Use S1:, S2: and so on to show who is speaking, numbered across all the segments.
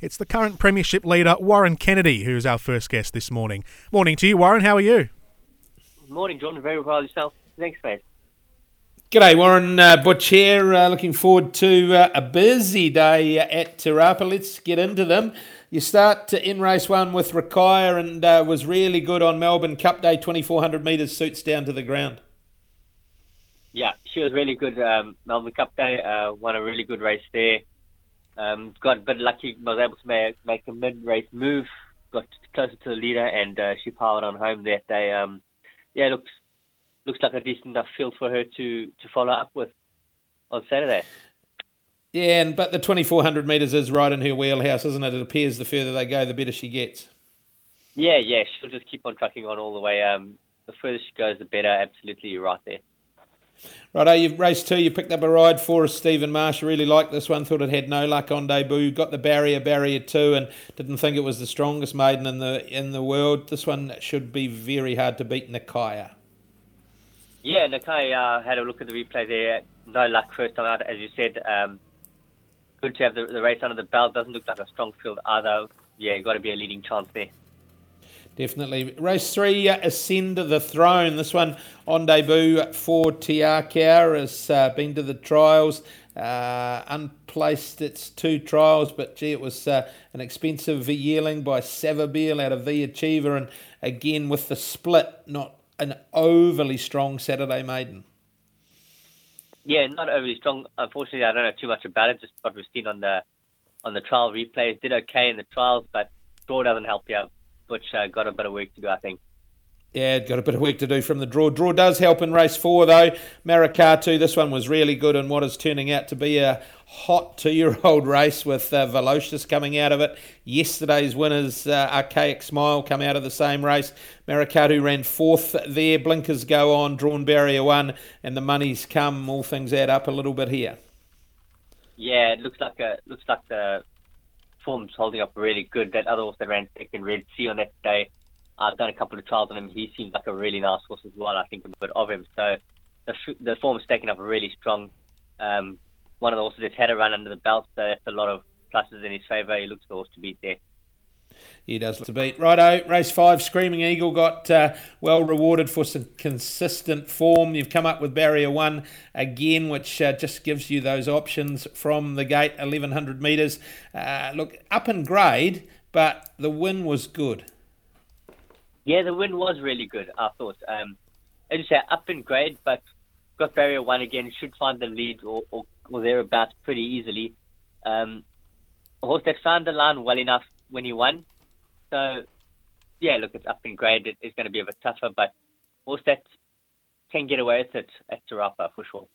S1: It's the current Premiership leader, Warren Kennedy, who's our first guest this morning. Morning to you, Warren. How are you?
S2: Morning, John. Very well yourself. Thanks, mate.
S3: G'day, Warren uh, Butch here. Uh, looking forward to uh, a busy day at Te Rapa. Let's get into them. You start to in race one with Rakaya and uh, was really good on Melbourne Cup Day, 2400 metres, suits down to the ground.
S2: Yeah, she was really good. Um, Melbourne Cup Day, uh, won a really good race there. Um, got a bit lucky, was able to make, make a mid race move, got closer to the leader, and uh, she powered on home that day. Um, yeah, looks looks like a decent enough field for her to to follow up with on Saturday.
S3: Yeah, and but the twenty four hundred meters is right in her wheelhouse, isn't it? It appears the further they go, the better she gets.
S2: Yeah, yeah, she'll just keep on trucking on all the way. Um, the further she goes, the better. Absolutely, you're right there.
S3: Righto, you've raced two. You picked up a ride for us, Stephen Marsh. Really liked this one. Thought it had no luck on debut. Got the barrier, barrier two, and didn't think it was the strongest maiden in the in the world. This one should be very hard to beat, Nakaya.
S2: Yeah, Nakaya uh, had a look at the replay there. No luck first time out, as you said. Um, good to have the, the race under the belt. Doesn't look like a strong field either. Yeah, got to be a leading chance there.
S3: Definitely. Race three, uh, Ascend the Throne. This one on debut for Te Akau has uh, been to the trials. Uh, unplaced its two trials, but gee, it was uh, an expensive yearling by Savabeel out of the Achiever, and again with the split, not an overly strong Saturday maiden.
S2: Yeah, not overly strong. Unfortunately, I don't know too much about it. Just what we've seen on the on the trial replays. Did okay in the trials, but draw doesn't help you out. Which uh, got a bit of work to do, I think.
S3: Yeah, got a bit of work to do from the draw. Draw does help in race four, though. Maracatu, this one was really good in what is turning out to be a hot two year old race with uh, Velocious coming out of it. Yesterday's winners, uh, Archaic Smile, come out of the same race. Maracatu ran fourth there. Blinkers go on, drawn barrier one, and the money's come. All things add up a little bit here.
S2: Yeah, it looks like a looks like the form's holding up really good. That other horse that ran second, Red Sea, on that day I've done a couple of trials on him. He seems like a really nice horse as well. I think a bit of him. So the the form's taken up a really strong. Um, one of the horses that's had a run under the belt, so that's a lot of pluses in his favour. He looks the horse to beat there.
S3: He does look to beat. Righto, race five, Screaming Eagle got uh, well rewarded for some consistent form. You've come up with barrier one again, which uh, just gives you those options from the gate, 1100 metres. Uh, look, up in grade, but the win was good.
S2: Yeah, the win was really good, I thought. Um, as you say, up in grade, but got barrier one again. Should find the lead or, or, or thereabouts pretty easily. Um, a horse that found the line well enough when he won. So, yeah, look, it's up in grade. It, it's going to be a bit tougher, but horse that can get away with it at Te Rapa for sure.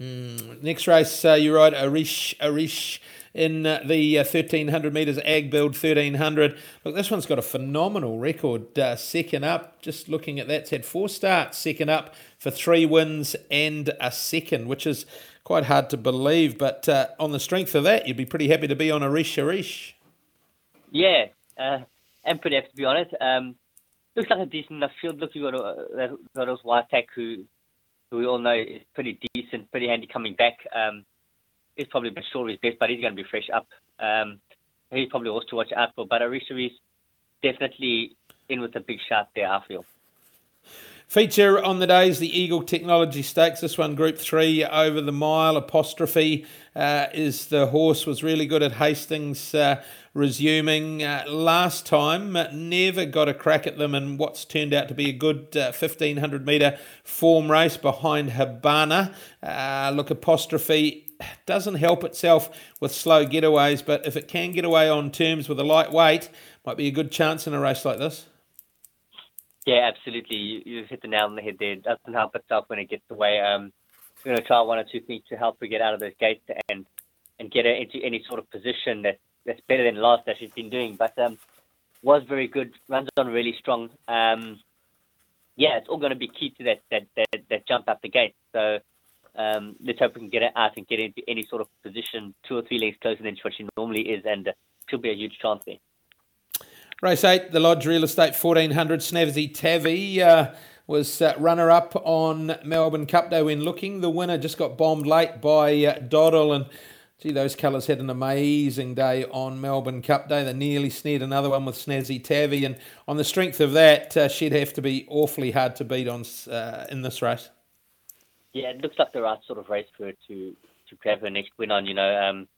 S3: Mm. Next race, uh, you ride Arish Arish in uh, the uh, 1300 metres ag build 1300 look this one's got a phenomenal record uh, second up just looking at that it's had four starts second up for three wins and a second which is quite hard to believe but uh, on the strength of that you'd be pretty happy to be on Arish Arish
S2: yeah uh, happy to be honest. um, looks like a decent enough field look you got that, that was White who who we all know is pretty decent pretty handy coming back um, he's probably been of his best, but he's going to be fresh up. Um, he's probably also to watch out for. But Arisha is definitely in with a big shot there, I feel.
S3: Feature on the days the Eagle Technology Stakes. This one, Group Three, over the mile. Apostrophe uh, is the horse was really good at Hastings. Uh, resuming uh, last time, never got a crack at them in what's turned out to be a good 1500 uh, metre form race behind Habana. Uh, look, Apostrophe doesn't help itself with slow getaways, but if it can get away on terms with a lightweight, might be a good chance in a race like this.
S2: Yeah, absolutely. You, you hit the nail on the head there. It doesn't help itself when it gets away. Um, we're going to try one or two things to help her get out of those gates and and get her into any sort of position that that's better than last that she's been doing. But um, was very good. Runs on really strong. Um, yeah, it's all going to be key to that that that, that jump up the gate. So um, let's hope we can get it out and get into any sort of position two or three lengths closer than what she normally is, and uh, she'll be a huge chance there.
S3: Race 8, the Lodge Real Estate 1400, Snazzy Tavi uh, was uh, runner up on Melbourne Cup Day when looking. The winner just got bombed late by uh, Doddle and Gee, those colours had an amazing day on Melbourne Cup Day. They nearly snared another one with Snazzy Tavi, and on the strength of that, uh, she'd have to be awfully hard to beat on uh, in this race.
S2: Yeah, it looks like the right sort of race for her to to grab her next win on. You know, um,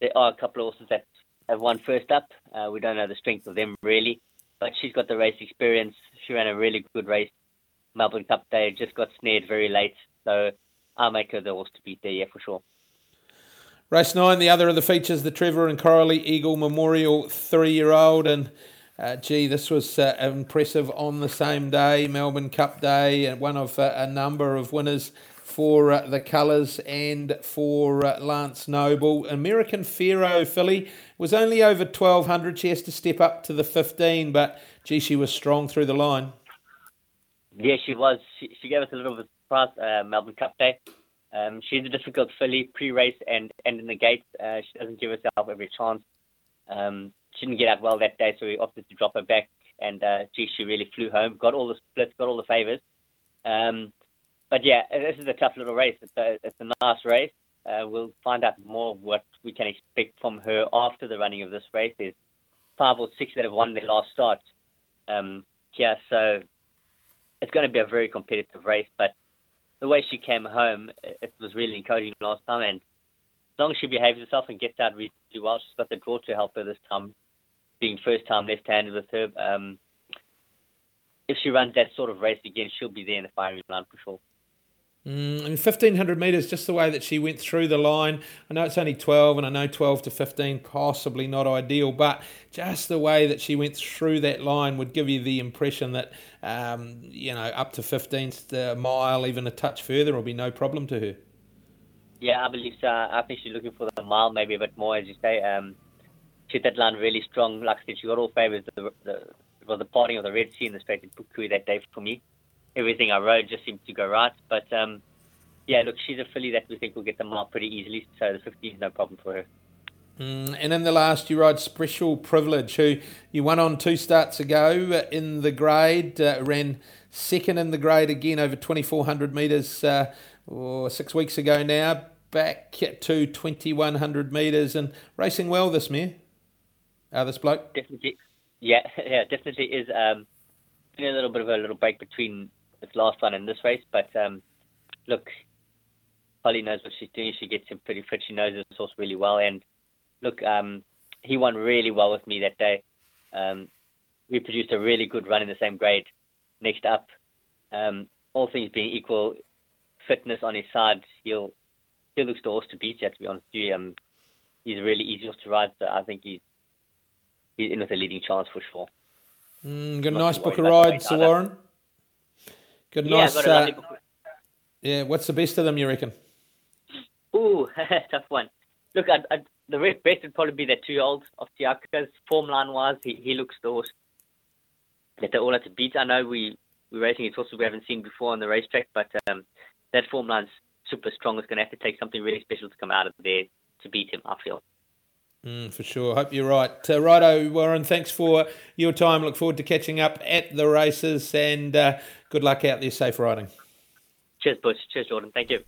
S2: there are a couple of horses that have won first up. Uh, we don't know the strength of them really, but she's got the race experience. She ran a really good race, Melbourne Cup Day. Just got snared very late, so I'll make her the horse to beat there, yeah, for sure.
S3: Race nine, the other of the features, the Trevor and Coralie Eagle Memorial three-year-old, and uh, gee, this was uh, impressive on the same day, Melbourne Cup Day, and one of uh, a number of winners for uh, the colours and for uh, Lance Noble. American Pharoah filly was only over 1200. She has to step up to the 15, but gee, she was strong through the line.
S2: Yeah, she was. She, she gave us a little bit of surprise, uh, Melbourne Cup Day. Um, she's a difficult filly pre-race and, and in the gate. Uh, she doesn't give herself every chance. Um, she didn't get out well that day, so we opted to drop her back. And uh, gee, she really flew home. Got all the splits, got all the favours. Um, but yeah, this is a tough little race. It's a, it's a nice race. Uh, we'll find out more what we can expect from her after the running of this race. There's five or six that have won their last start. Um, yeah, so it's going to be a very competitive race, but the way she came home, it was really encouraging last time. And as long as she behaves herself and gets out really well, she's got the draw to help her this time, being first time left-handed with her. Um, if she runs that sort of race again, she'll be there in the firing line for sure.
S3: Mm, and 1500 metres, just the way that she went through the line. I know it's only 12, and I know 12 to 15 possibly not ideal, but just the way that she went through that line would give you the impression that, um, you know, up to 15th mile, even a touch further, will be no problem to her.
S2: Yeah, I believe so. I think she's looking for the mile, maybe a bit more, as you say. Um, she that line really strong. Like I said, she got all favours. The, the, it was the parting of the Red Sea in the straight in Pukekohe that day for me everything I rode just seemed to go right. But um, yeah, look, she's a filly that we think will get the mark pretty easily, so the 15 is no problem for her.
S3: Mm, and in the last, you ride Special Privilege, who you won on two starts ago in the grade, uh, ran second in the grade again over 2,400 metres uh, or six weeks ago now, back to 2,100 metres and racing well this mare. Uh, this bloke?
S2: Definitely. Yeah, yeah, definitely is. Um, a little bit of a little break between last one in this race. But um, look, Holly knows what she's doing. She gets him pretty fit. She knows this horse really well. And look, um, he won really well with me that day. Um, we produced a really good run in the same grade. Next up, um, all things being equal, fitness on his side, he'll he looks the horse to beat. You to be honest with you. Um, he's really easy horse to ride. So I think he's he's in with a leading chance for sure.
S3: Mm, got a nice book of rides, Sir Warren. Good,
S2: yeah,
S3: nice.
S2: Uh,
S3: yeah, what's the best of them, you reckon?
S2: Ooh, tough one. Look, I'd, I'd, the best would probably be the two-year-old of Te Akau's. Form line-wise, he, he looks the horse that they all have to beat. I know we, we're racing it's also we haven't seen before on the racetrack, but um, that form line's super strong. It's going to have to take something really special to come out of there to beat him, I feel.
S3: Mm, for sure. Hope you're right. Uh, righto, Warren, thanks for your time. Look forward to catching up at the races and uh, good luck out there. Safe riding.
S2: Cheers, Butch. Cheers, Jordan. Thank you.